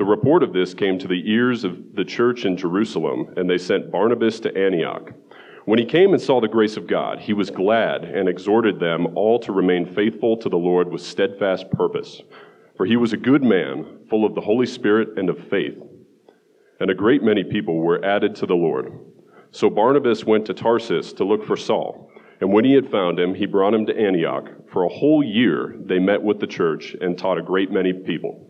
The report of this came to the ears of the church in Jerusalem, and they sent Barnabas to Antioch. When he came and saw the grace of God, he was glad and exhorted them all to remain faithful to the Lord with steadfast purpose. For he was a good man, full of the Holy Spirit and of faith. And a great many people were added to the Lord. So Barnabas went to Tarsus to look for Saul. And when he had found him, he brought him to Antioch. For a whole year they met with the church and taught a great many people.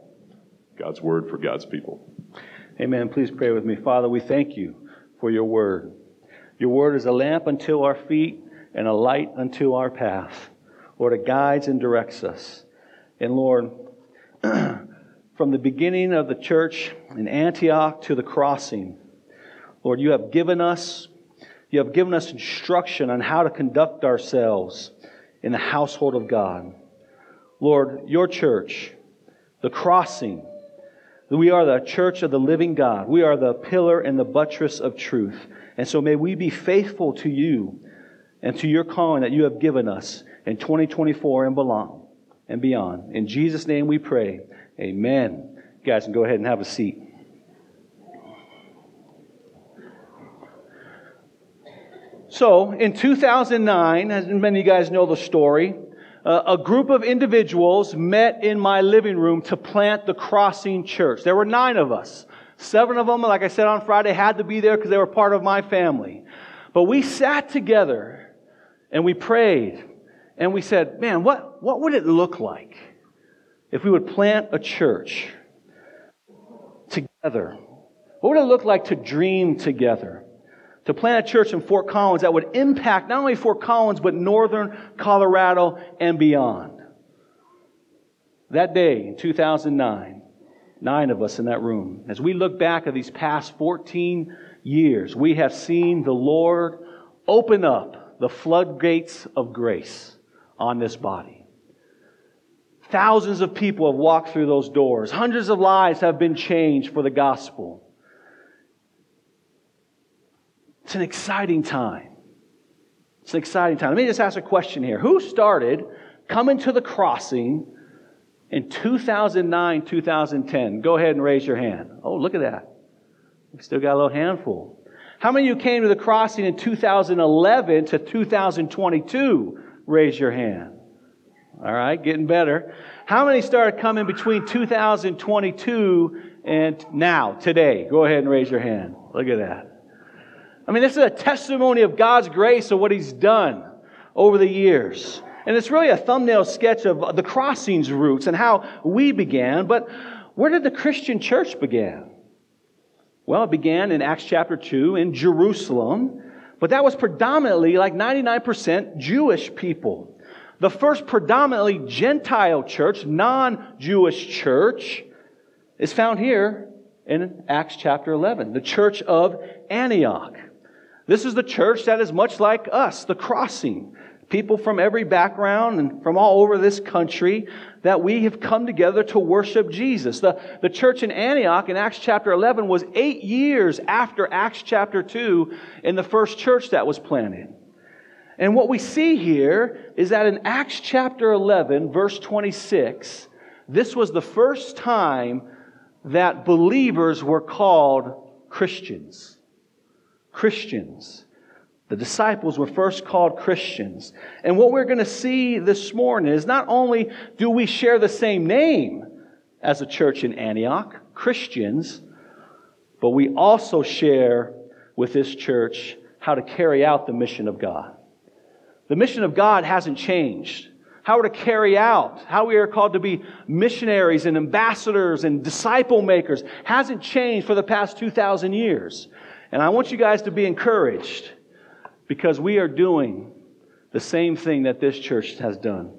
God's word for God's people. Amen. Please pray with me. Father, we thank you for your word. Your word is a lamp unto our feet and a light unto our path. Lord, it guides and directs us. And Lord, from the beginning of the church in Antioch to the crossing. Lord, you have given us you have given us instruction on how to conduct ourselves in the household of God. Lord, your church, the crossing, we are the church of the living God. We are the pillar and the buttress of truth. And so may we be faithful to you and to your calling that you have given us in 2024 and and beyond. In Jesus' name we pray. Amen. You guys can go ahead and have a seat. So, in 2009, as many of you guys know the story, Uh, a group of individuals met in my living room to plant the Crossing Church. There were nine of us. Seven of them, like I said on Friday, had to be there because they were part of my family. But we sat together and we prayed and we said, man, what, what would it look like if we would plant a church together? What would it look like to dream together? To plant a church in Fort Collins that would impact not only Fort Collins, but northern Colorado and beyond. That day in 2009, nine of us in that room, as we look back at these past 14 years, we have seen the Lord open up the floodgates of grace on this body. Thousands of people have walked through those doors. Hundreds of lives have been changed for the gospel. It's an exciting time. It's an exciting time. Let me just ask a question here. Who started coming to the crossing in 2009, 2010? Go ahead and raise your hand. Oh, look at that. We still got a little handful. How many of you came to the crossing in 2011 to 2022? Raise your hand. All right, getting better. How many started coming between 2022 and now, today? Go ahead and raise your hand. Look at that. I mean, this is a testimony of God's grace of what He's done over the years. And it's really a thumbnail sketch of the crossings roots and how we began. But where did the Christian church begin? Well, it began in Acts chapter 2 in Jerusalem, but that was predominantly like 99% Jewish people. The first predominantly Gentile church, non Jewish church, is found here in Acts chapter 11, the church of Antioch. This is the church that is much like us, the crossing. People from every background and from all over this country that we have come together to worship Jesus. The, the church in Antioch in Acts chapter 11 was eight years after Acts chapter 2 in the first church that was planted. And what we see here is that in Acts chapter 11, verse 26, this was the first time that believers were called Christians. Christians. The disciples were first called Christians. And what we're going to see this morning is not only do we share the same name as a church in Antioch, Christians, but we also share with this church how to carry out the mission of God. The mission of God hasn't changed. How we're to carry out, how we are called to be missionaries and ambassadors and disciple makers hasn't changed for the past 2,000 years. And I want you guys to be encouraged because we are doing the same thing that this church has done.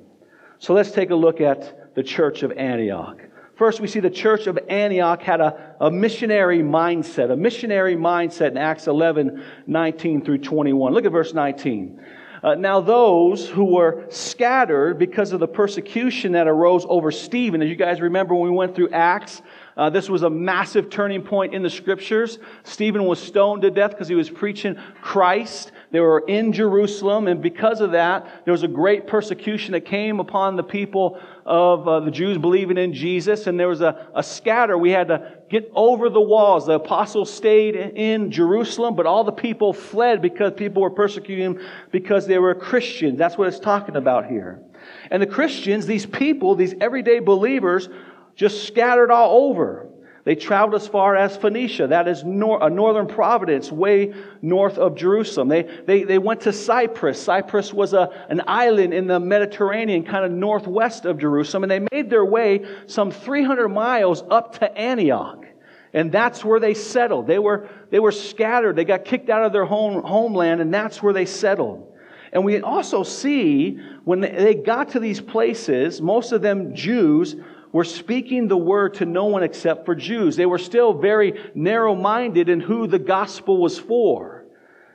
So let's take a look at the church of Antioch. First, we see the church of Antioch had a, a missionary mindset, a missionary mindset in Acts 11, 19 through 21. Look at verse 19. Uh, now, those who were scattered because of the persecution that arose over Stephen, as you guys remember when we went through Acts, uh, this was a massive turning point in the scriptures. Stephen was stoned to death because he was preaching Christ. They were in Jerusalem, and because of that, there was a great persecution that came upon the people of uh, the Jews believing in Jesus, and there was a, a scatter. We had to get over the walls. The apostles stayed in Jerusalem, but all the people fled because people were persecuting them because they were Christians. That's what it's talking about here. And the Christians, these people, these everyday believers, just scattered all over. They traveled as far as Phoenicia, that is nor- a northern province, way north of Jerusalem. They, they, they went to Cyprus. Cyprus was a, an island in the Mediterranean, kind of northwest of Jerusalem, and they made their way some 300 miles up to Antioch. And that's where they settled. They were, they were scattered. They got kicked out of their home, homeland, and that's where they settled. And we also see when they got to these places, most of them Jews, were speaking the word to no one except for Jews. They were still very narrow minded in who the gospel was for.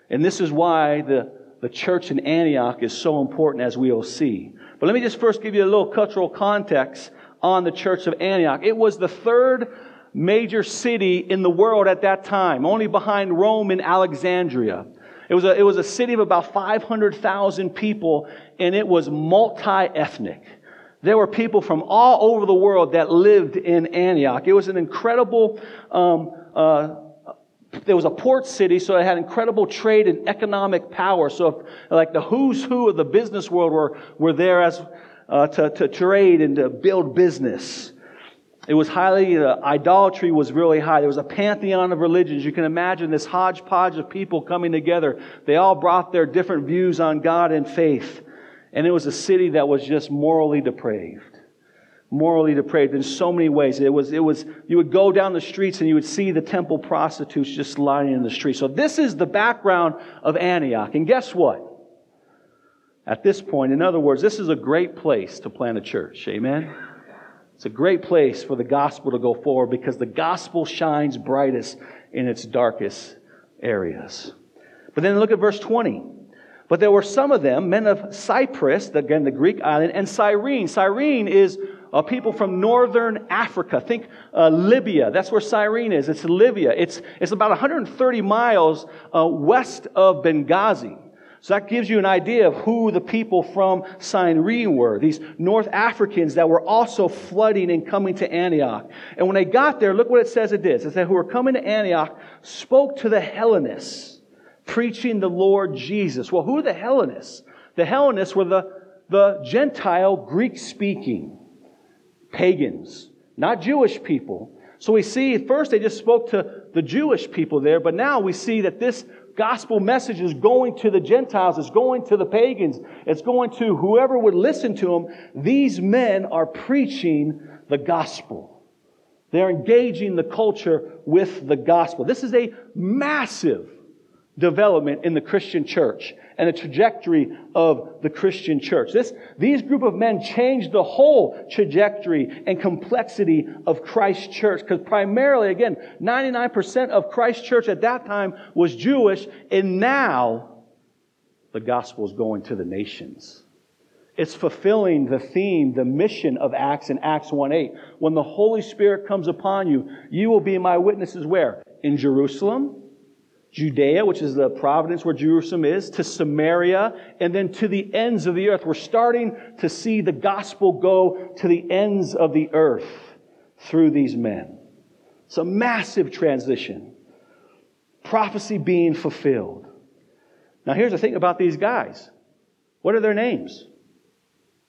And this is why the, the church in Antioch is so important, as we will see. But let me just first give you a little cultural context on the church of Antioch. It was the third major city in the world at that time, only behind Rome and Alexandria. It was a, it was a city of about 500,000 people, and it was multi ethnic. There were people from all over the world that lived in Antioch. It was an incredible, um, uh, there was a port city, so it had incredible trade and economic power. So, if, like the who's who of the business world were, were there as uh, to, to trade and to build business. It was highly, uh, idolatry was really high. There was a pantheon of religions. You can imagine this hodgepodge of people coming together. They all brought their different views on God and faith. And it was a city that was just morally depraved. Morally depraved in so many ways. It was, it was, you would go down the streets and you would see the temple prostitutes just lying in the street. So this is the background of Antioch. And guess what? At this point, in other words, this is a great place to plant a church. Amen? It's a great place for the gospel to go forward because the gospel shines brightest in its darkest areas. But then look at verse 20. But there were some of them, men of Cyprus, again the Greek island, and Cyrene. Cyrene is a people from northern Africa. Think uh, Libya. That's where Cyrene is. It's Libya. It's, it's about 130 miles uh, west of Benghazi. So that gives you an idea of who the people from Cyrene were. These North Africans that were also flooding and coming to Antioch. And when they got there, look what it says it did. It said, who were coming to Antioch spoke to the Hellenists preaching the Lord Jesus. Well, who are the Hellenists? The Hellenists were the, the Gentile Greek speaking pagans, not Jewish people. So we see first they just spoke to the Jewish people there, but now we see that this gospel message is going to the Gentiles, it's going to the pagans, it's going to whoever would listen to them. These men are preaching the gospel. They're engaging the culture with the gospel. This is a massive development in the Christian church and the trajectory of the Christian church. This, these group of men changed the whole trajectory and complexity of Christ's church because primarily, again, 99% of Christ's church at that time was Jewish and now the gospel is going to the nations. It's fulfilling the theme, the mission of Acts in Acts 1:8. When the Holy Spirit comes upon you, you will be my witnesses where? In Jerusalem, Judea, which is the province where Jerusalem is, to Samaria, and then to the ends of the earth. We're starting to see the gospel go to the ends of the earth through these men. It's a massive transition. Prophecy being fulfilled. Now, here's the thing about these guys what are their names?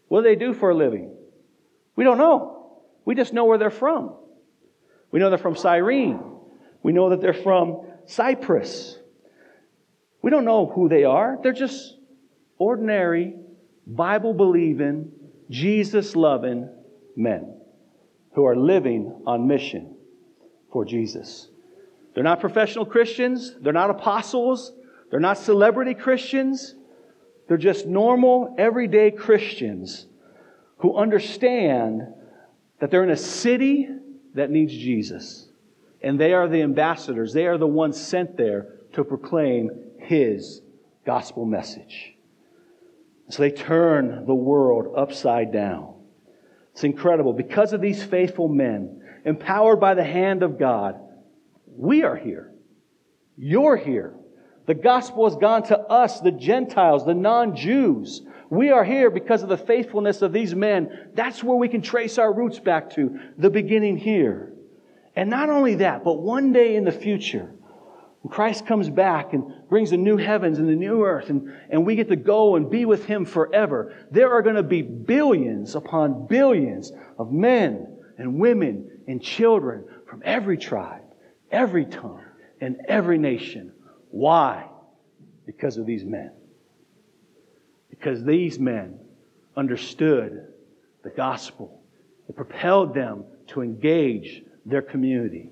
What do they do for a living? We don't know. We just know where they're from. We know they're from Cyrene. We know that they're from Cyprus. We don't know who they are. They're just ordinary, Bible believing, Jesus loving men who are living on mission for Jesus. They're not professional Christians. They're not apostles. They're not celebrity Christians. They're just normal, everyday Christians who understand that they're in a city that needs Jesus. And they are the ambassadors. They are the ones sent there to proclaim His gospel message. So they turn the world upside down. It's incredible. Because of these faithful men, empowered by the hand of God, we are here. You're here. The gospel has gone to us, the Gentiles, the non Jews. We are here because of the faithfulness of these men. That's where we can trace our roots back to, the beginning here. And not only that, but one day in the future, when Christ comes back and brings the new heavens and the new earth, and, and we get to go and be with Him forever, there are going to be billions upon billions of men and women and children from every tribe, every tongue, and every nation why? Because of these men. Because these men understood the gospel. It propelled them to engage their community.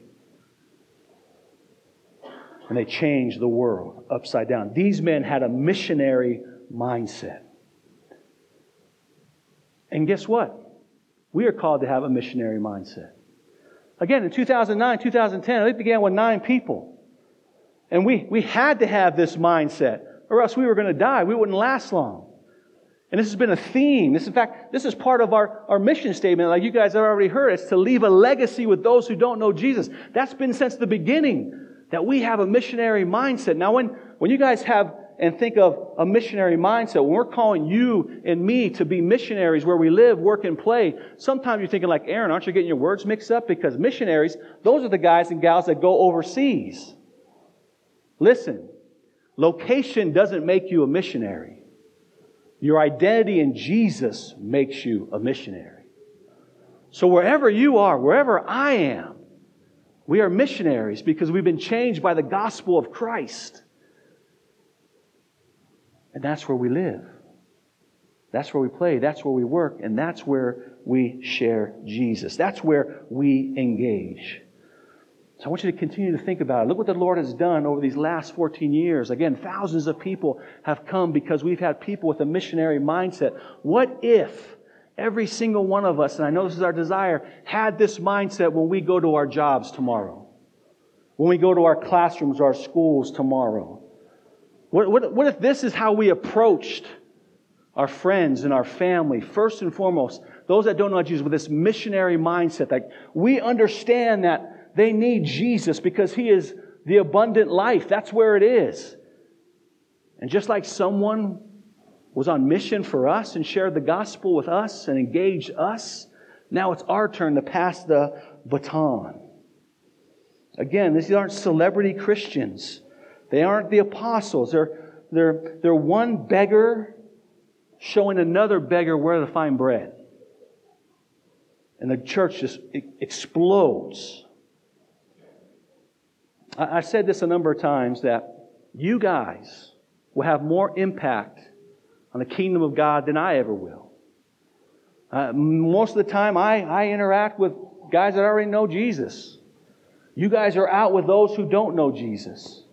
And they changed the world upside down. These men had a missionary mindset. And guess what? We are called to have a missionary mindset. Again, in 2009, 2010, it began with nine people. And we, we had to have this mindset, or else we were going to die. We wouldn't last long. And this has been a theme. This, in fact, this is part of our, our mission statement, like you guys have already heard. It's to leave a legacy with those who don't know Jesus. That's been since the beginning, that we have a missionary mindset. Now, when, when you guys have and think of a missionary mindset, when we're calling you and me to be missionaries where we live, work, and play, sometimes you're thinking like, Aaron, aren't you getting your words mixed up? Because missionaries, those are the guys and gals that go overseas. Listen, location doesn't make you a missionary. Your identity in Jesus makes you a missionary. So wherever you are, wherever I am, we are missionaries because we've been changed by the gospel of Christ. And that's where we live. That's where we play. That's where we work. And that's where we share Jesus. That's where we engage. So I want you to continue to think about it. Look what the Lord has done over these last 14 years. Again, thousands of people have come because we've had people with a missionary mindset. What if every single one of us, and I know this is our desire, had this mindset when we go to our jobs tomorrow? When we go to our classrooms, our schools tomorrow? What, what, what if this is how we approached our friends and our family, first and foremost, those that don't know Jesus, with this missionary mindset that we understand that they need Jesus because He is the abundant life. That's where it is. And just like someone was on mission for us and shared the gospel with us and engaged us, now it's our turn to pass the baton. Again, these aren't celebrity Christians. They aren't the apostles. They're, they're, they're one beggar showing another beggar where to find bread. And the church just explodes. I, have said this a number of times that you guys will have more impact on the kingdom of God than I ever will. Uh, most of the time, I, I interact with guys that already know Jesus. You guys are out with those who don't know Jesus.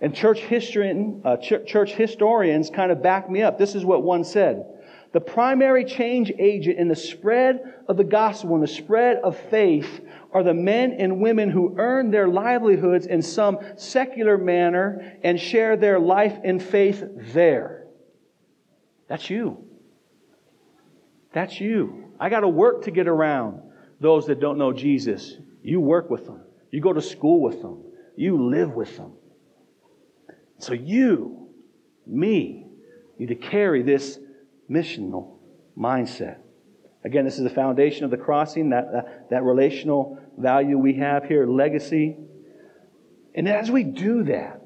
And church, history, uh, ch- church historians kind of back me up. This is what one said. The primary change agent in the spread of the gospel and the spread of faith are the men and women who earn their livelihoods in some secular manner and share their life and faith there. That's you. That's you. I got to work to get around those that don't know Jesus. You work with them. You go to school with them. You live with them. So you, me, need to carry this missional mindset. Again, this is the foundation of the crossing, that, that, that relational value we have here, legacy. And as we do that,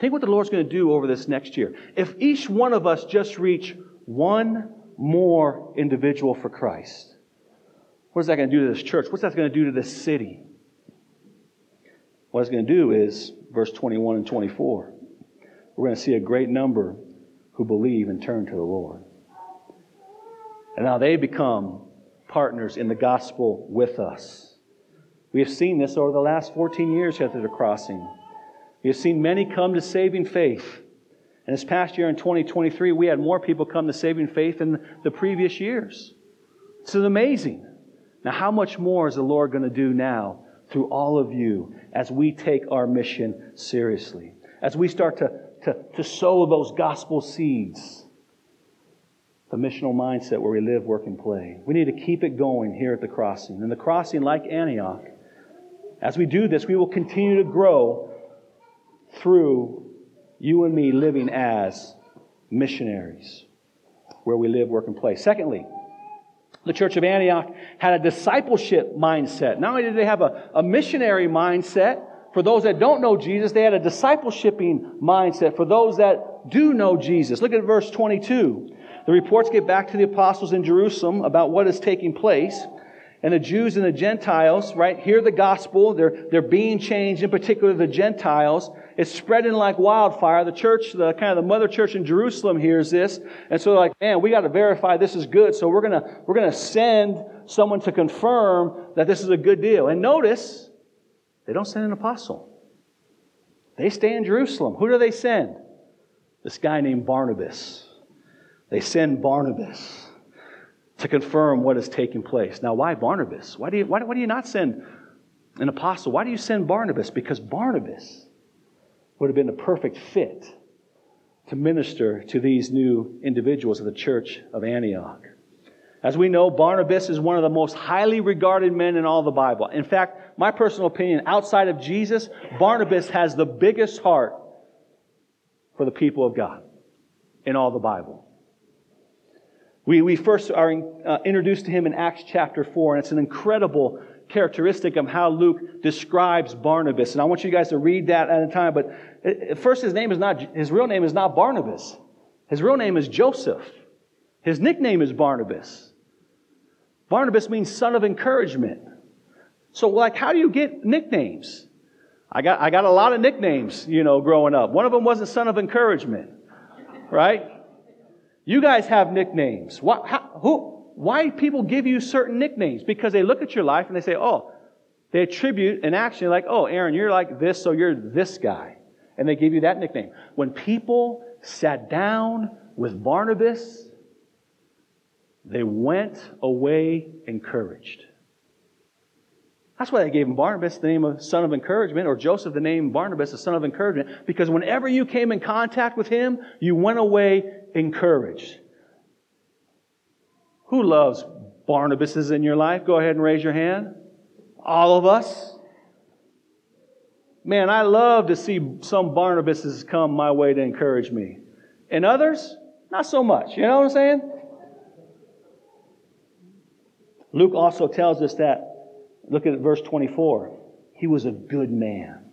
think what the Lord's going to do over this next year. If each one of us just reach one more individual for Christ, What is that going to do to this church? What's that going to do to this city? What it's going to do is, verse 21 and 24, we're going to see a great number who believe and turn to the Lord. And now they become partners in the gospel with us. We have seen this over the last 14 years at the crossing. We have seen many come to saving faith. And this past year in 2023, we had more people come to saving faith than the previous years. This is amazing. Now, how much more is the Lord going to do now through all of you as we take our mission seriously? As we start to, to, to sow those gospel seeds, the missional mindset where we live, work, and play. We need to keep it going here at the crossing. And the crossing, like Antioch, as we do this, we will continue to grow through you and me living as missionaries where we live, work, and play. Secondly, the church of Antioch had a discipleship mindset. Not only did they have a, a missionary mindset, for those that don't know Jesus, they had a discipleshiping mindset for those that do know Jesus. Look at verse 22. The reports get back to the apostles in Jerusalem about what is taking place. And the Jews and the Gentiles, right, hear the gospel. They're, they're being changed, in particular the Gentiles. It's spreading like wildfire. The church, the kind of the mother church in Jerusalem hears this. And so they're like, man, we got to verify this is good. So we're going to, we're going to send someone to confirm that this is a good deal. And notice, they don't send an apostle. They stay in Jerusalem. Who do they send? This guy named Barnabas. They send Barnabas to confirm what is taking place. Now, why Barnabas? Why do you, why, why do you not send an apostle? Why do you send Barnabas? Because Barnabas would have been the perfect fit to minister to these new individuals of the church of Antioch. As we know, Barnabas is one of the most highly regarded men in all the Bible. In fact, my personal opinion, outside of Jesus, Barnabas has the biggest heart for the people of God in all the Bible. We, we first are in, uh, introduced to him in Acts chapter 4, and it's an incredible characteristic of how Luke describes Barnabas. And I want you guys to read that at a time. But uh, first, his name is not, his real name is not Barnabas. His real name is Joseph. His nickname is Barnabas. Barnabas means son of encouragement. So, like, how do you get nicknames? I got, I got a lot of nicknames, you know, growing up. One of them wasn't son of encouragement, right? You guys have nicknames. Why, how, who, why people give you certain nicknames? Because they look at your life and they say, oh, they attribute an action like, oh, Aaron, you're like this, so you're this guy. And they give you that nickname. When people sat down with Barnabas, they went away encouraged. That's why they gave him Barnabas the name of son of encouragement, or Joseph the name Barnabas, the son of encouragement, because whenever you came in contact with him, you went away encouraged. Who loves Barnabases in your life? Go ahead and raise your hand. All of us. Man, I love to see some Barnabases come my way to encourage me. And others, not so much. You know what I'm saying? Luke also tells us that Look at verse 24. He was a good man.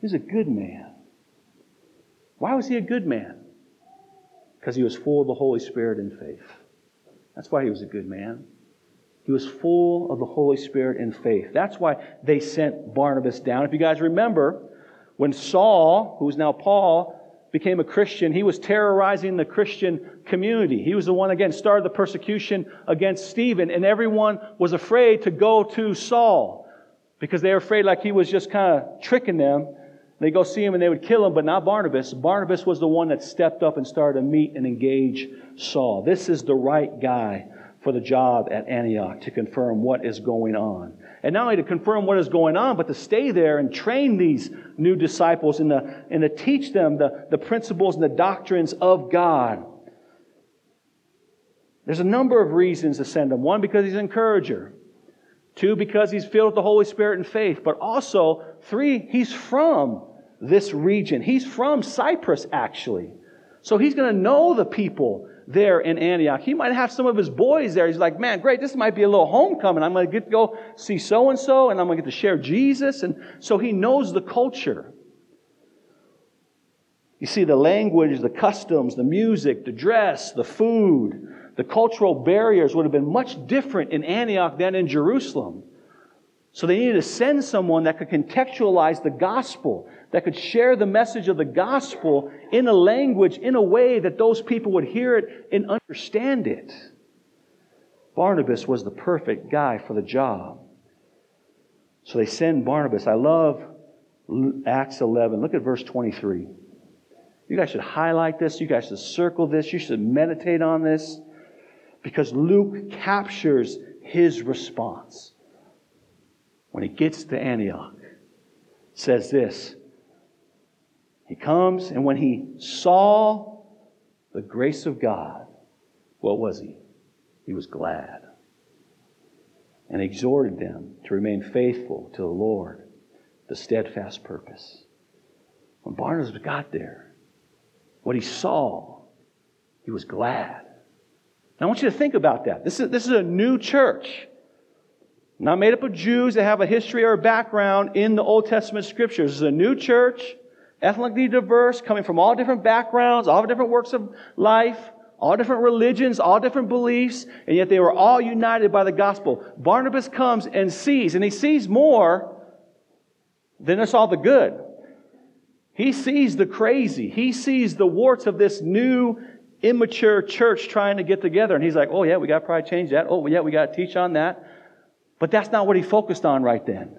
He was a good man. Why was he a good man? Because he was full of the Holy Spirit and faith. That's why he was a good man. He was full of the Holy Spirit and faith. That's why they sent Barnabas down. If you guys remember, when Saul, who is now Paul, became a Christian, he was terrorizing the Christian community. He was the one, again, started the persecution against Stephen, and everyone was afraid to go to Saul because they were afraid like he was just kind of tricking them. They go see him and they would kill him, but not Barnabas. Barnabas was the one that stepped up and started to meet and engage Saul. This is the right guy for the job at Antioch to confirm what is going on. And not only to confirm what is going on, but to stay there and train these new disciples and to, and to teach them the, the principles and the doctrines of God. There's a number of reasons to send him. One, because he's an encourager. Two, because he's filled with the Holy Spirit and faith. But also, three, he's from this region. He's from Cyprus, actually. So he's going to know the people there in Antioch. He might have some of his boys there. He's like, man, great, this might be a little homecoming. I'm going to get to go see so and so, and I'm going to get to share Jesus. And so he knows the culture. You see, the language, the customs, the music, the dress, the food, The cultural barriers would have been much different in Antioch than in Jerusalem. So they needed to send someone that could contextualize the gospel, that could share the message of the gospel in a language, in a way that those people would hear it and understand it. Barnabas was the perfect guy for the job. So they send Barnabas. I love Acts 11. Look at verse 23. You guys should highlight this. You guys should circle this. You should meditate on this because Luke captures his response when he gets to Antioch, says this. He comes, and when he saw the grace of God, what was he? He was glad and exhorted them to remain faithful to the Lord, the steadfast purpose. When Barnabas got there, what he saw, he was glad. I want you to think about that. This is, this is a new church. Not made up of Jews that have a history or a background in the Old Testament scriptures. This is a new church, ethnically diverse, coming from all different backgrounds, all different works of life, all different religions, all different beliefs, and yet they were all united by the gospel. Barnabas comes and sees, and he sees more than us all the good. He sees the crazy. He sees the warts of this new, immature church trying to get together. And he's like, oh, yeah, we got to probably change that. Oh, yeah, we got to teach on that. But that's not what he focused on right then.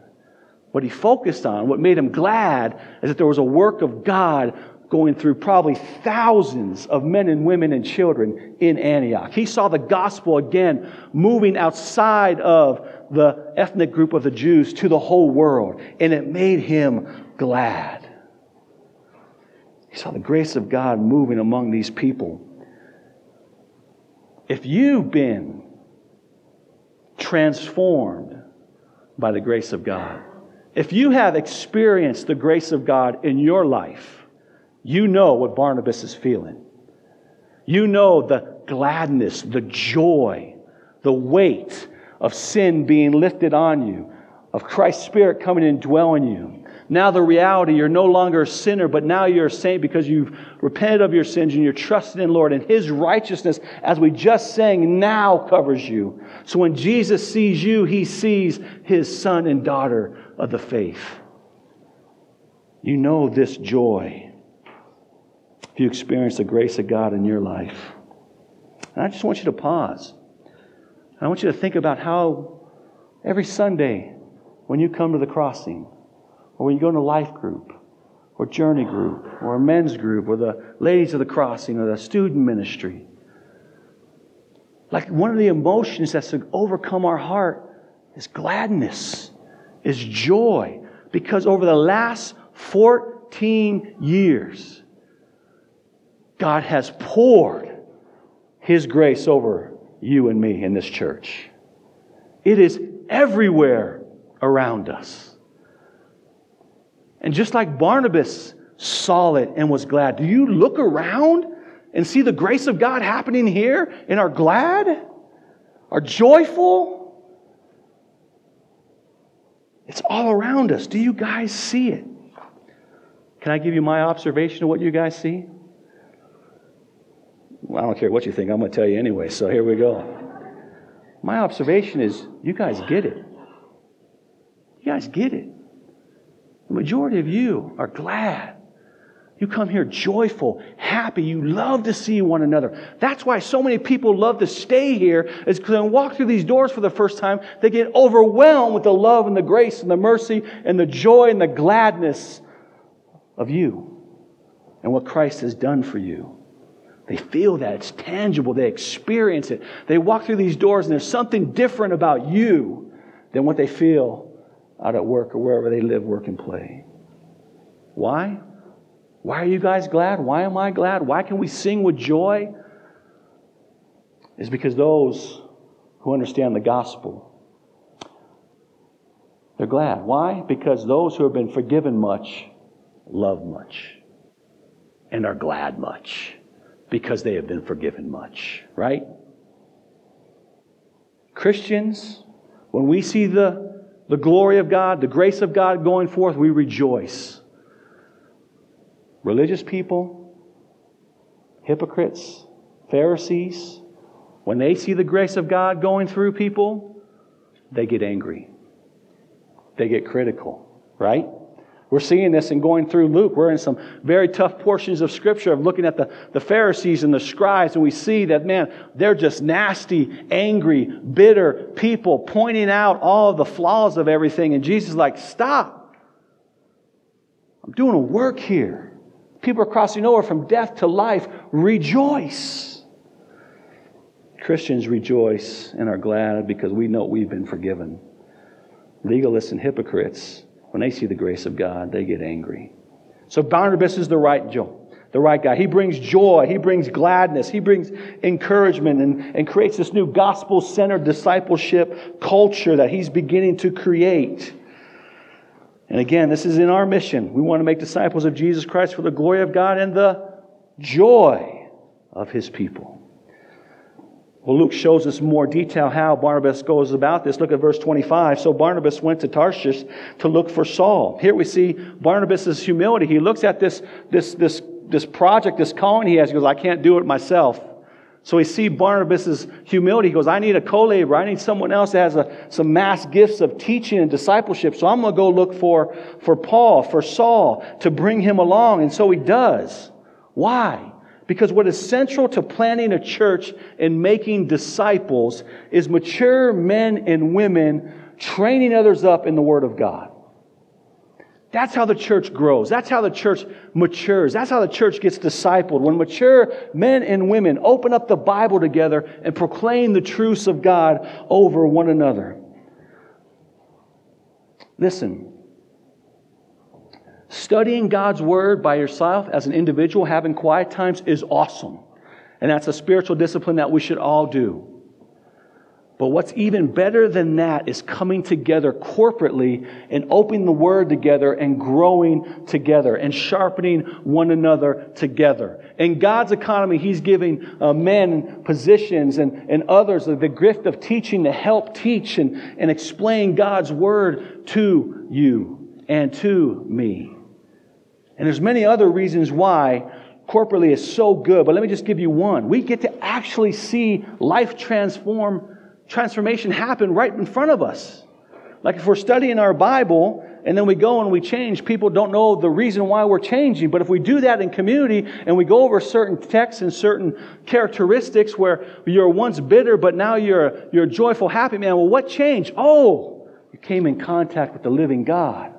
What he focused on, what made him glad, is that there was a work of God going through probably thousands of men and women and children in Antioch. He saw the gospel again moving outside of the ethnic group of the Jews to the whole world, and it made him glad. He saw the grace of God moving among these people. If you've been transformed by the grace of God. If you have experienced the grace of God in your life, you know what Barnabas is feeling. You know the gladness, the joy, the weight of sin being lifted on you, of Christ's Spirit coming and dwelling you. Now, the reality, you're no longer a sinner, but now you're a saint because you've repented of your sins and you're trusting in Lord. And His righteousness, as we just sang, now covers you. So when Jesus sees you, He sees His son and daughter of the faith. You know this joy if you experience the grace of God in your life. And I just want you to pause. I want you to think about how every Sunday when you come to the crossing, or when you go into life group, or journey group, or a men's group, or the ladies of the crossing, or the student ministry. Like one of the emotions that's to overcome our heart is gladness, is joy. Because over the last 14 years, God has poured His grace over you and me in this church. It is everywhere around us. And just like Barnabas saw it and was glad, do you look around and see the grace of God happening here and are glad? Are joyful? It's all around us. Do you guys see it? Can I give you my observation of what you guys see? Well, I don't care what you think. I'm going to tell you anyway, so here we go. My observation is you guys get it. You guys get it. The majority of you are glad. You come here joyful, happy. You love to see one another. That's why so many people love to stay here, is because when they walk through these doors for the first time, they get overwhelmed with the love and the grace and the mercy and the joy and the gladness of you and what Christ has done for you. They feel that. It's tangible. They experience it. They walk through these doors and there's something different about you than what they feel out at work or wherever they live, work, and play. Why? Why are you guys glad? Why am I glad? Why can we sing with joy? Is because those who understand the gospel, they're glad. Why? Because those who have been forgiven much love much and are glad much because they have been forgiven much, right? Christians, when we see the the glory of God, the grace of God going forth, we rejoice. Religious people, hypocrites, Pharisees, when they see the grace of God going through people, they get angry. They get critical, right? We're seeing this and going through Luke. We're in some very tough portions of Scripture of looking at the, the Pharisees and the scribes, and we see that, man, they're just nasty, angry, bitter people pointing out all of the flaws of everything. And Jesus is like, stop. I'm doing a work here. People are crossing over from death to life. Rejoice. Christians rejoice and are glad because we know we've been forgiven. Legalists and hypocrites when they see the grace of God, they get angry. So Barnabas is the right Joe, the right guy. He brings joy, he brings gladness, he brings encouragement, and, and creates this new gospel centered discipleship culture that he's beginning to create. And again, this is in our mission. We want to make disciples of Jesus Christ for the glory of God and the joy of his people. Well, Luke shows us more detail how Barnabas goes about this. Look at verse 25. So Barnabas went to Tarshish to look for Saul. Here we see Barnabas' humility. He looks at this, this, this, this project, this calling he has. He goes, I can't do it myself. So we see Barnabas' humility. He goes, I need a co-laborer. I need someone else that has a, some mass gifts of teaching and discipleship. So I'm going to go look for, for Paul, for Saul, to bring him along. And so he does. Why? Because what is central to planting a church and making disciples is mature men and women training others up in the Word of God. That's how the church grows. That's how the church matures. That's how the church gets discipled. When mature men and women open up the Bible together and proclaim the truths of God over one another. Listen, Studying God's Word by yourself as an individual, having quiet times, is awesome. And that's a spiritual discipline that we should all do. But what's even better than that is coming together corporately and opening the Word together and growing together and sharpening one another together. In God's economy, He's giving uh, men positions and, and others the gift of teaching to help teach and, and explain God's Word to you and to me. And there's many other reasons why corporately is so good, but let me just give you one. We get to actually see life transform transformation happen right in front of us. Like if we're studying our Bible and then we go and we change, people don't know the reason why we're changing. But if we do that in community and we go over certain texts and certain characteristics where you're once bitter, but now you're, you're a joyful, happy man, well, what changed? Oh, you came in contact with the living God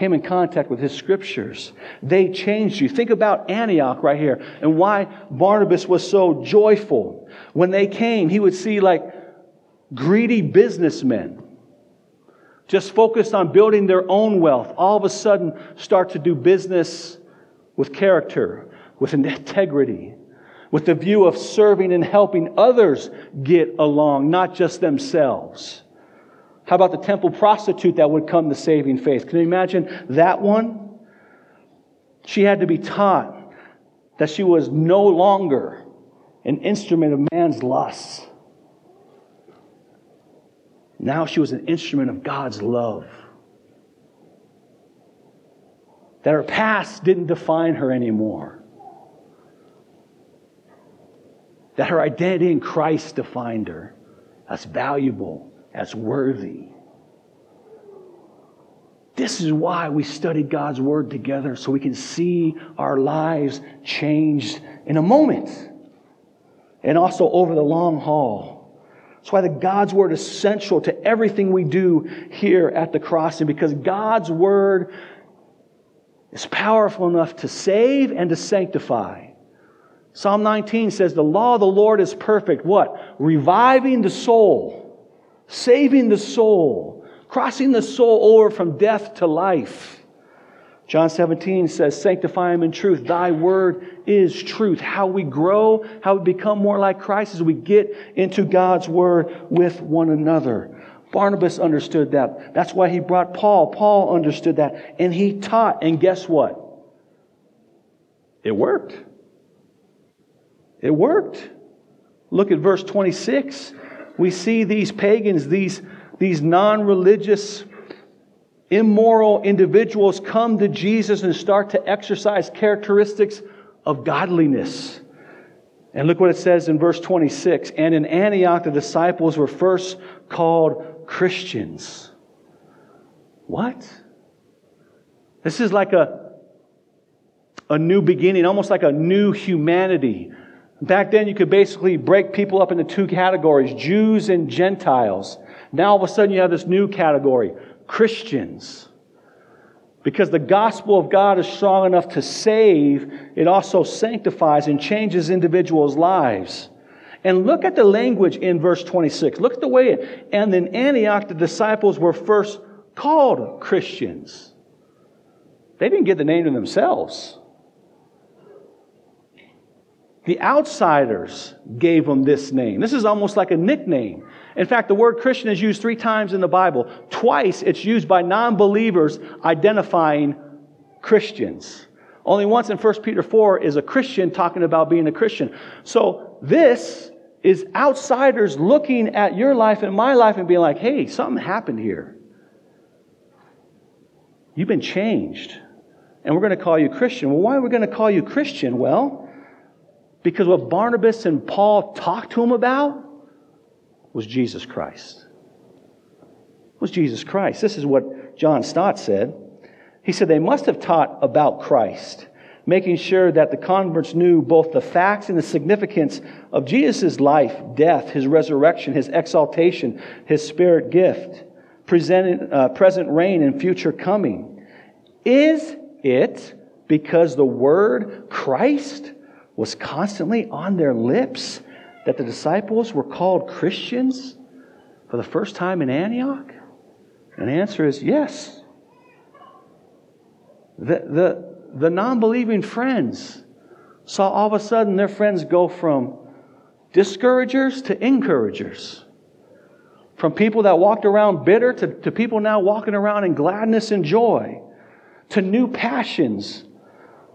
came in contact with his scriptures. They changed you. Think about Antioch right here and why Barnabas was so joyful. When they came, he would see like greedy businessmen just focused on building their own wealth, all of a sudden start to do business with character, with integrity, with the view of serving and helping others get along, not just themselves. How about the temple prostitute that would come to saving faith? Can you imagine that one? She had to be taught that she was no longer an instrument of man's lusts. Now she was an instrument of God's love. That her past didn't define her anymore. That her identity in Christ defined her. That's valuable as worthy. This is why we study God's Word together, so we can see our lives changed in a moment and also over the long haul. That's why the God's Word is central to everything we do here at the crossing, because God's Word is powerful enough to save and to sanctify. Psalm 19 says, The law of the Lord is perfect. What? Reviving the soul saving the soul, crossing the soul over from death to life. John 17 says, Sanctify him in truth. Thy word is truth. How we grow, how we become more like Christ as we get into God's word with one another. Barnabas understood that. That's why he brought Paul. Paul understood that. And he taught. And guess what? It worked. It worked. Look at verse 26 we see these pagans, these, these non religious, immoral individuals come to Jesus and start to exercise characteristics of godliness. And look what it says in verse 26. And in Antioch, the disciples were first called Christians. What? This is like a, a new beginning, almost like a new humanity. Back then, you could basically break people up into two categories Jews and Gentiles. Now, all of a sudden, you have this new category Christians. Because the gospel of God is strong enough to save, it also sanctifies and changes individuals' lives. And look at the language in verse 26. Look at the way it, and in Antioch, the disciples were first called Christians. They didn't get the name to themselves. The outsiders gave them this name. This is almost like a nickname. In fact, the word Christian is used three times in the Bible. Twice it's used by non believers identifying Christians. Only once in 1 Peter 4 is a Christian talking about being a Christian. So this is outsiders looking at your life and my life and being like, hey, something happened here. You've been changed. And we're going to call you Christian. Well, why are we going to call you Christian? Well, because what Barnabas and Paul talked to him about was Jesus Christ. Was Jesus Christ. This is what John Stott said. He said they must have taught about Christ, making sure that the converts knew both the facts and the significance of Jesus' life, death, his resurrection, his exaltation, his spirit gift, present, uh, present reign, and future coming. Is it because the word Christ was constantly on their lips that the disciples were called Christians for the first time in Antioch? And the answer is yes. The, the, the non believing friends saw all of a sudden their friends go from discouragers to encouragers. From people that walked around bitter to, to people now walking around in gladness and joy, to new passions,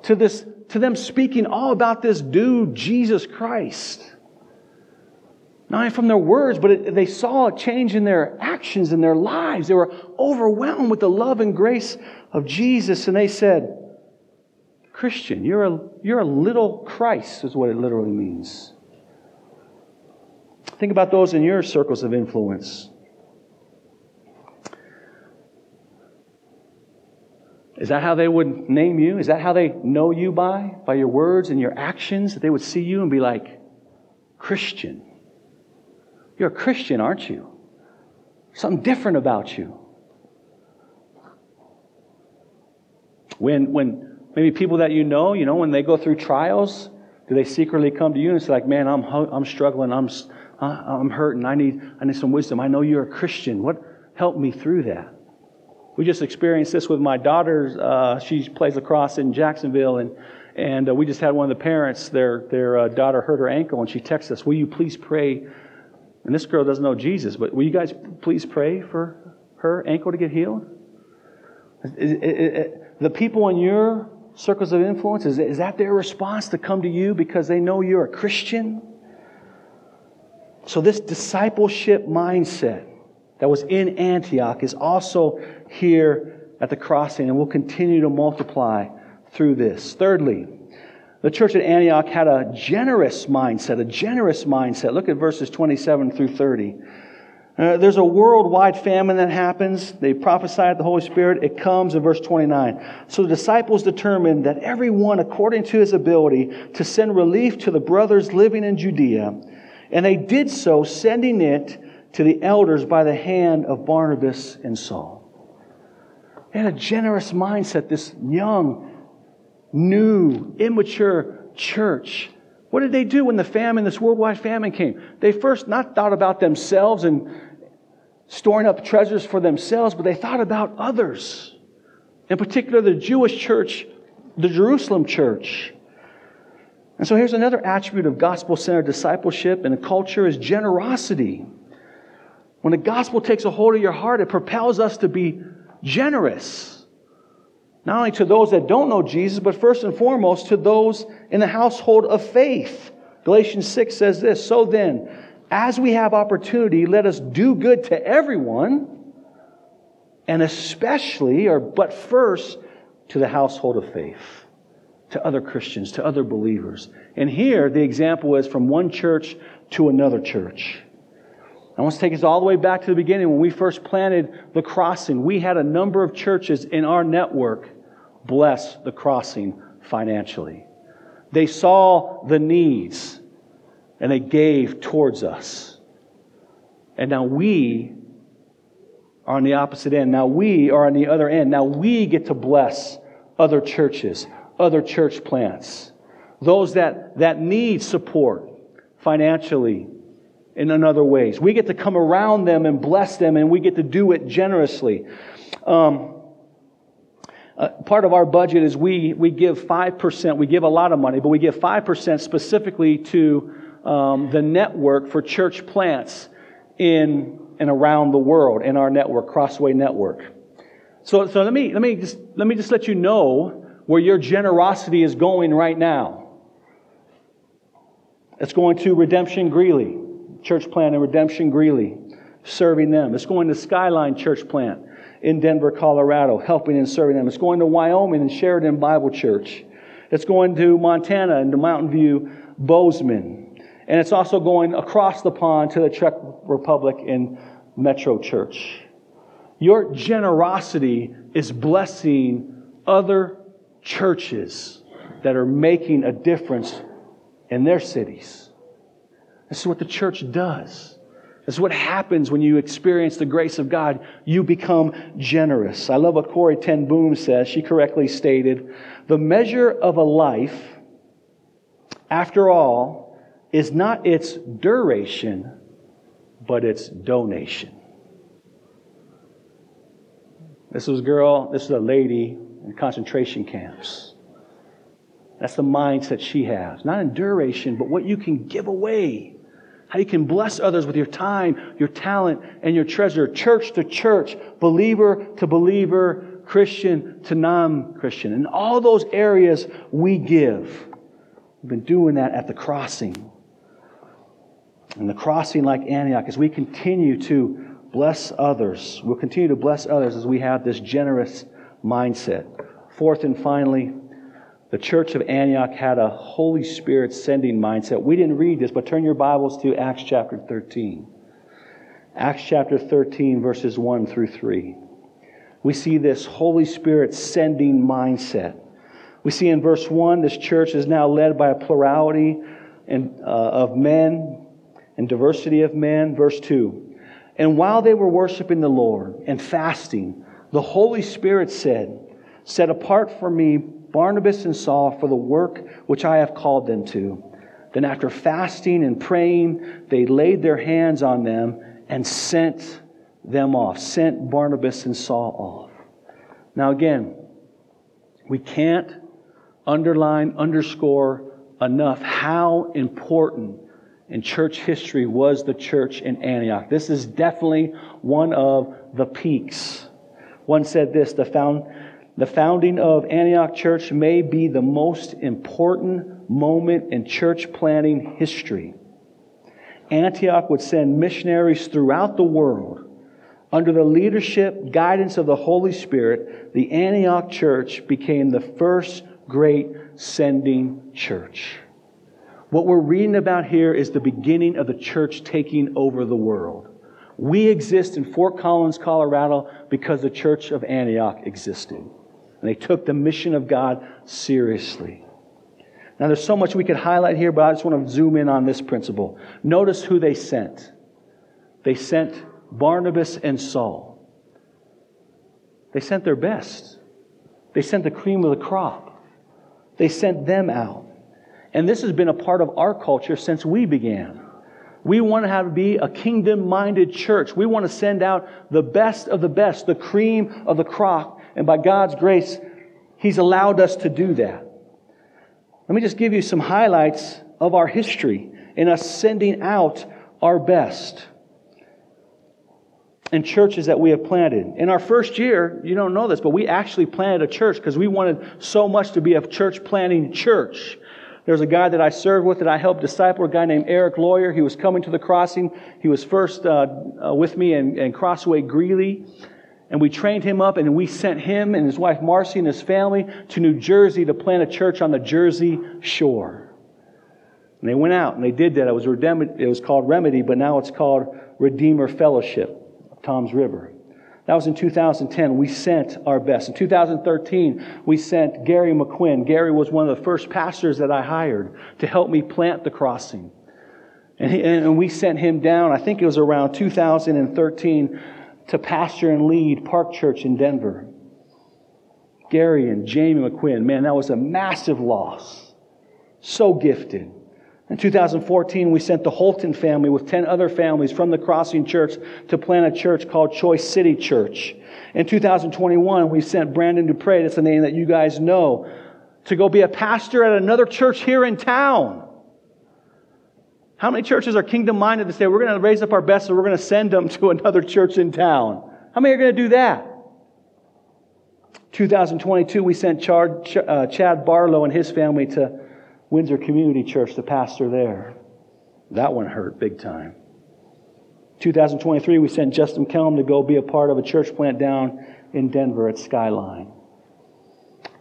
to, this, to them speaking all about this dude, Jesus Christ. Not only from their words, but it, they saw a change in their actions and their lives. They were overwhelmed with the love and grace of Jesus, and they said, Christian, you're a, you're a little Christ, is what it literally means. Think about those in your circles of influence. Is that how they would name you? Is that how they know you by? By your words and your actions? That they would see you and be like, Christian. You're a Christian, aren't you? Something different about you. When, when maybe people that you know, you know, when they go through trials, do they secretly come to you and say, like, man, I'm, I'm struggling, I'm, I'm hurting, I need, I need some wisdom. I know you're a Christian. What help me through that? We just experienced this with my daughter. Uh, she plays lacrosse in Jacksonville, and, and uh, we just had one of the parents, their, their uh, daughter hurt her ankle, and she texted us, Will you please pray and this girl doesn't know Jesus, but will you guys please pray for her ankle to get healed? The people in your circles of influence, is, is that their response to come to you because they know you're a Christian? So, this discipleship mindset that was in Antioch is also here at the crossing and will continue to multiply through this. Thirdly, the church at Antioch had a generous mindset, a generous mindset. Look at verses 27 through 30. Uh, there's a worldwide famine that happens. They prophesied the Holy Spirit. It comes in verse 29. So the disciples determined that everyone, according to his ability, to send relief to the brothers living in Judea. And they did so, sending it to the elders by the hand of Barnabas and Saul. They had a generous mindset, this young, new, immature church. What did they do when the famine, this worldwide famine came? They first not thought about themselves and storing up treasures for themselves, but they thought about others. In particular, the Jewish church, the Jerusalem church. And so here's another attribute of gospel centered discipleship and a culture is generosity. When the gospel takes a hold of your heart, it propels us to be generous. Not only to those that don't know Jesus, but first and foremost to those in the household of faith. Galatians 6 says this So then, as we have opportunity, let us do good to everyone, and especially, or but first, to the household of faith. to other Christians, to other believers. And here, the example is from one church to another church. I want to take us all the way back to the beginning. When we first planted the crossing, we had a number of churches in our network bless the crossing financially. They saw the needs and they gave towards us. And now we are on the opposite end. Now we are on the other end. Now we get to bless other churches, other church plants, those that, that need support financially in other ways. We get to come around them and bless them, and we get to do it generously. Um, uh, part of our budget is we, we give 5%, we give a lot of money, but we give 5% specifically to um, the network for church plants in and around the world in our network, Crossway Network. So, so let, me, let, me just, let me just let you know where your generosity is going right now. It's going to Redemption Greeley, church plant in Redemption Greeley, serving them. It's going to Skyline Church Plant in Denver, Colorado, helping and serving them. It's going to Wyoming and Sheridan Bible Church. It's going to Montana and to Mountain View Bozeman. And it's also going across the pond to the Czech Republic in Metro Church. Your generosity is blessing other churches that are making a difference in their cities. This is what the church does. This is what happens when you experience the grace of God. You become generous. I love what Corrie Ten Boom says. She correctly stated The measure of a life, after all, is not its duration, but its donation. This was a girl, this is a lady in concentration camps. That's the mindset she has. Not in duration, but what you can give away. How you can bless others with your time, your talent, and your treasure. Church to church, believer to believer, Christian to non Christian. In all those areas, we give. We've been doing that at the crossing. And the crossing, like Antioch, as we continue to bless others. We'll continue to bless others as we have this generous mindset. Fourth and finally, the church of Antioch had a Holy Spirit sending mindset. We didn't read this, but turn your Bibles to Acts chapter 13. Acts chapter 13, verses 1 through 3. We see this Holy Spirit sending mindset. We see in verse 1 this church is now led by a plurality and, uh, of men and diversity of men. Verse 2 and while they were worshiping the Lord and fasting, the Holy Spirit said, Set apart for me Barnabas and Saul for the work which I have called them to. Then, after fasting and praying, they laid their hands on them and sent them off, sent Barnabas and Saul off. Now, again, we can't underline, underscore enough how important in church history was the church in Antioch. This is definitely one of the peaks. One said this the, found, the founding of Antioch Church may be the most important moment in church planting history. Antioch would send missionaries throughout the world. Under the leadership, guidance of the Holy Spirit, the Antioch church became the first great sending church. What we're reading about here is the beginning of the church taking over the world. We exist in Fort Collins, Colorado, because the church of Antioch existed. And they took the mission of God seriously. Now, there's so much we could highlight here, but I just want to zoom in on this principle. Notice who they sent. They sent Barnabas and Saul. They sent their best. They sent the cream of the crop. They sent them out. And this has been a part of our culture since we began. We want to have be a kingdom minded church. We want to send out the best of the best, the cream of the crop. And by God's grace, He's allowed us to do that. Let me just give you some highlights of our history in us sending out our best and churches that we have planted. In our first year, you don't know this, but we actually planted a church because we wanted so much to be a church planting church. There's a guy that I served with that I helped disciple, a guy named Eric Lawyer. He was coming to the crossing. He was first uh, uh, with me in, in Crossway Greeley. And we trained him up, and we sent him and his wife Marcy and his family to New Jersey to plant a church on the Jersey shore. And they went out and they did that. It was, it was called Remedy, but now it's called Redeemer Fellowship of Toms River. That was in 2010. We sent our best. In 2013, we sent Gary McQuinn. Gary was one of the first pastors that I hired to help me plant the crossing. And, he, and we sent him down, I think it was around 2013, to pastor and lead Park Church in Denver. Gary and Jamie McQuinn, man, that was a massive loss. So gifted. In 2014, we sent the Holton family with 10 other families from the Crossing Church to plant a church called Choice City Church. In 2021, we sent Brandon Dupre, that's a name that you guys know, to go be a pastor at another church here in town. How many churches are kingdom minded to say, we're going to raise up our best and we're going to send them to another church in town? How many are going to do that? 2022, we sent Chad, uh, Chad Barlow and his family to Windsor Community Church, the pastor there. That one hurt big time. 2023, we sent Justin Kelm to go be a part of a church plant down in Denver at Skyline.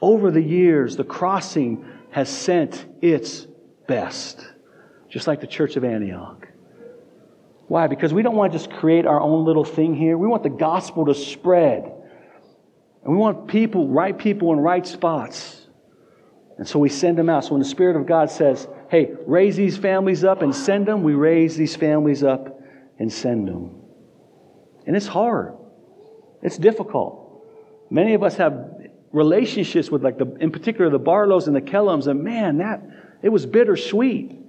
Over the years, the crossing has sent its best, just like the Church of Antioch. Why? Because we don't want to just create our own little thing here. We want the gospel to spread. And we want people, right people in right spots. And so we send them out. So when the Spirit of God says, hey, raise these families up and send them, we raise these families up and send them. And it's hard, it's difficult. Many of us have relationships with, like, the, in particular, the Barlows and the Kellums, and man, that, it was bittersweet.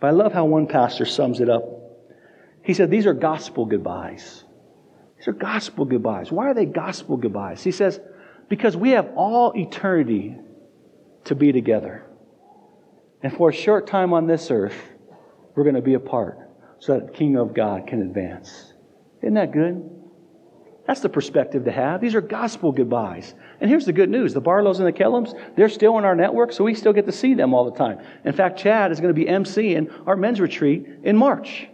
But I love how one pastor sums it up. He said, These are gospel goodbyes. These are gospel goodbyes. Why are they gospel goodbyes? He says, Because we have all eternity to be together. And for a short time on this earth, we're going to be apart so that the kingdom of God can advance. Isn't that good? That's the perspective to have. These are gospel goodbyes. And here's the good news the Barlows and the Kellums, they're still in our network, so we still get to see them all the time. In fact, Chad is going to be emceeing our men's retreat in March.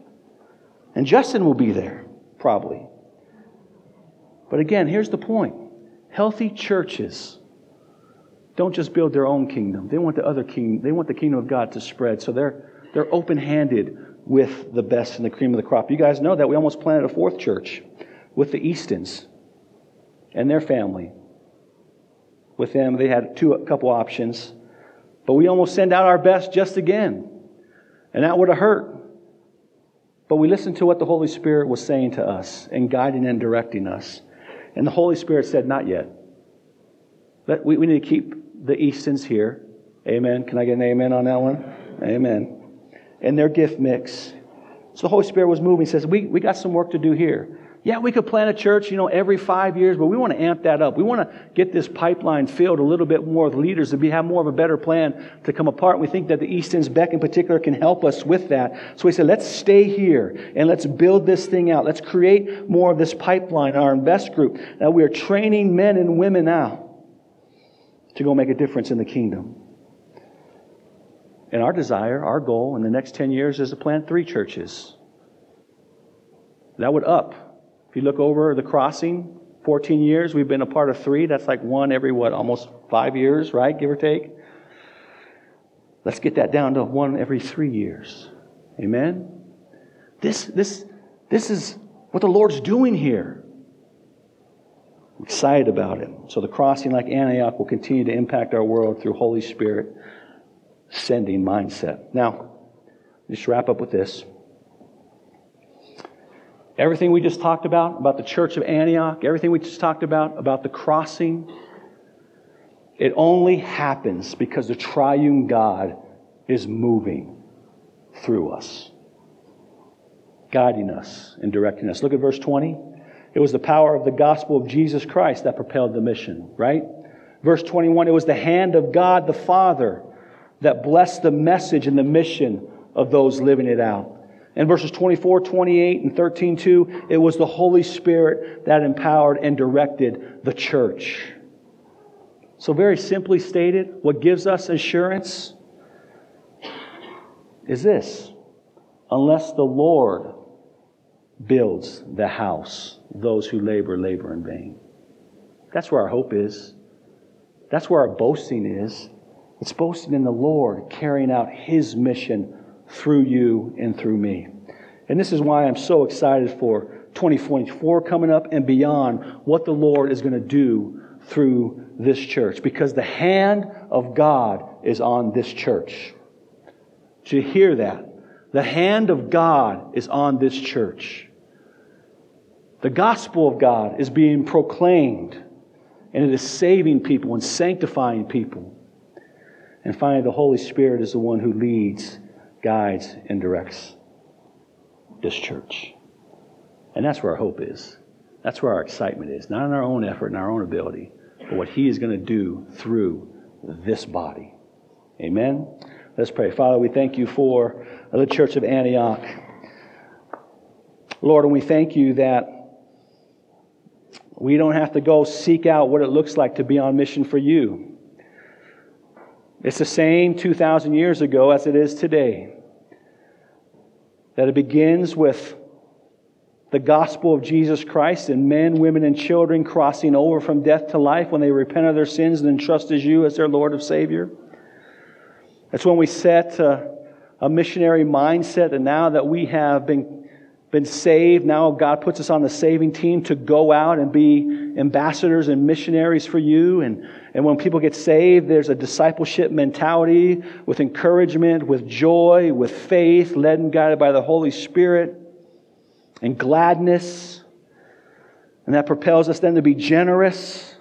And Justin will be there, probably. But again, here's the point healthy churches don't just build their own kingdom. They want the other kingdom. They want the kingdom of God to spread. So they're they're open-handed with the best and the cream of the crop. You guys know that we almost planted a fourth church with the Eastons and their family. With them, they had two a couple options, but we almost send out our best just again, and that would have hurt. But we listened to what the Holy Spirit was saying to us and guiding and directing us, and the Holy Spirit said, "Not yet. we, we need to keep the Eastons here. Amen. Can I get an amen on that one? Amen. And their gift mix. So the Holy Spirit was moving. He says, we, we got some work to do here. Yeah, we could plant a church, you know, every five years, but we want to amp that up. We want to get this pipeline filled a little bit more with leaders to be, have more of a better plan to come apart. We think that the Eastons, Beck in particular, can help us with that. So we said, let's stay here and let's build this thing out. Let's create more of this pipeline, our invest group. Now we are training men and women now to go make a difference in the kingdom. And our desire, our goal in the next 10 years is to plant three churches. That would up. If you look over the crossing, 14 years, we've been a part of three. That's like one every, what, almost five years, right? Give or take. Let's get that down to one every three years. Amen? This, this, this is what the Lord's doing here excited about it. So the crossing, like Antioch, will continue to impact our world through Holy Spirit sending mindset. Now, just wrap up with this. Everything we just talked about, about the church of Antioch, everything we just talked about, about the crossing, it only happens because the triune God is moving through us, guiding us and directing us. Look at verse 20. It was the power of the gospel of Jesus Christ that propelled the mission, right? Verse 21, it was the hand of God the Father that blessed the message and the mission of those living it out. In verses 24, 28, and 13, 2, it was the Holy Spirit that empowered and directed the church. So, very simply stated, what gives us assurance is this unless the Lord builds the house. Those who labor, labor in vain. That's where our hope is. That's where our boasting is. It's boasting in the Lord, carrying out His mission through you and through me. And this is why I'm so excited for 2024 coming up and beyond what the Lord is going to do through this church because the hand of God is on this church. Do you hear that? The hand of God is on this church. The gospel of God is being proclaimed, and it is saving people and sanctifying people. And finally, the Holy Spirit is the one who leads, guides, and directs this church. And that's where our hope is. That's where our excitement is. Not in our own effort and our own ability, but what He is going to do through this body. Amen. Let's pray. Father, we thank you for the church of Antioch. Lord, and we thank you that we don't have to go seek out what it looks like to be on mission for you. It's the same 2,000 years ago as it is today. That it begins with the gospel of Jesus Christ and men, women, and children crossing over from death to life when they repent of their sins and entrust as you as their Lord and Savior. That's when we set a, a missionary mindset, and now that we have been, been saved, now God puts us on the saving team to go out and be ambassadors and missionaries for you. And, and when people get saved, there's a discipleship mentality with encouragement, with joy, with faith, led and guided by the Holy Spirit and gladness. And that propels us then to be generous.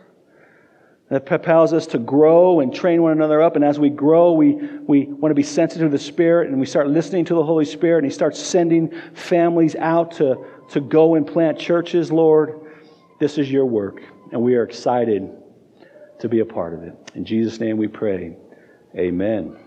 That propels us to grow and train one another up. And as we grow, we, we want to be sensitive to the Spirit and we start listening to the Holy Spirit and He starts sending families out to, to go and plant churches. Lord, this is your work. And we are excited to be a part of it. In Jesus' name we pray. Amen.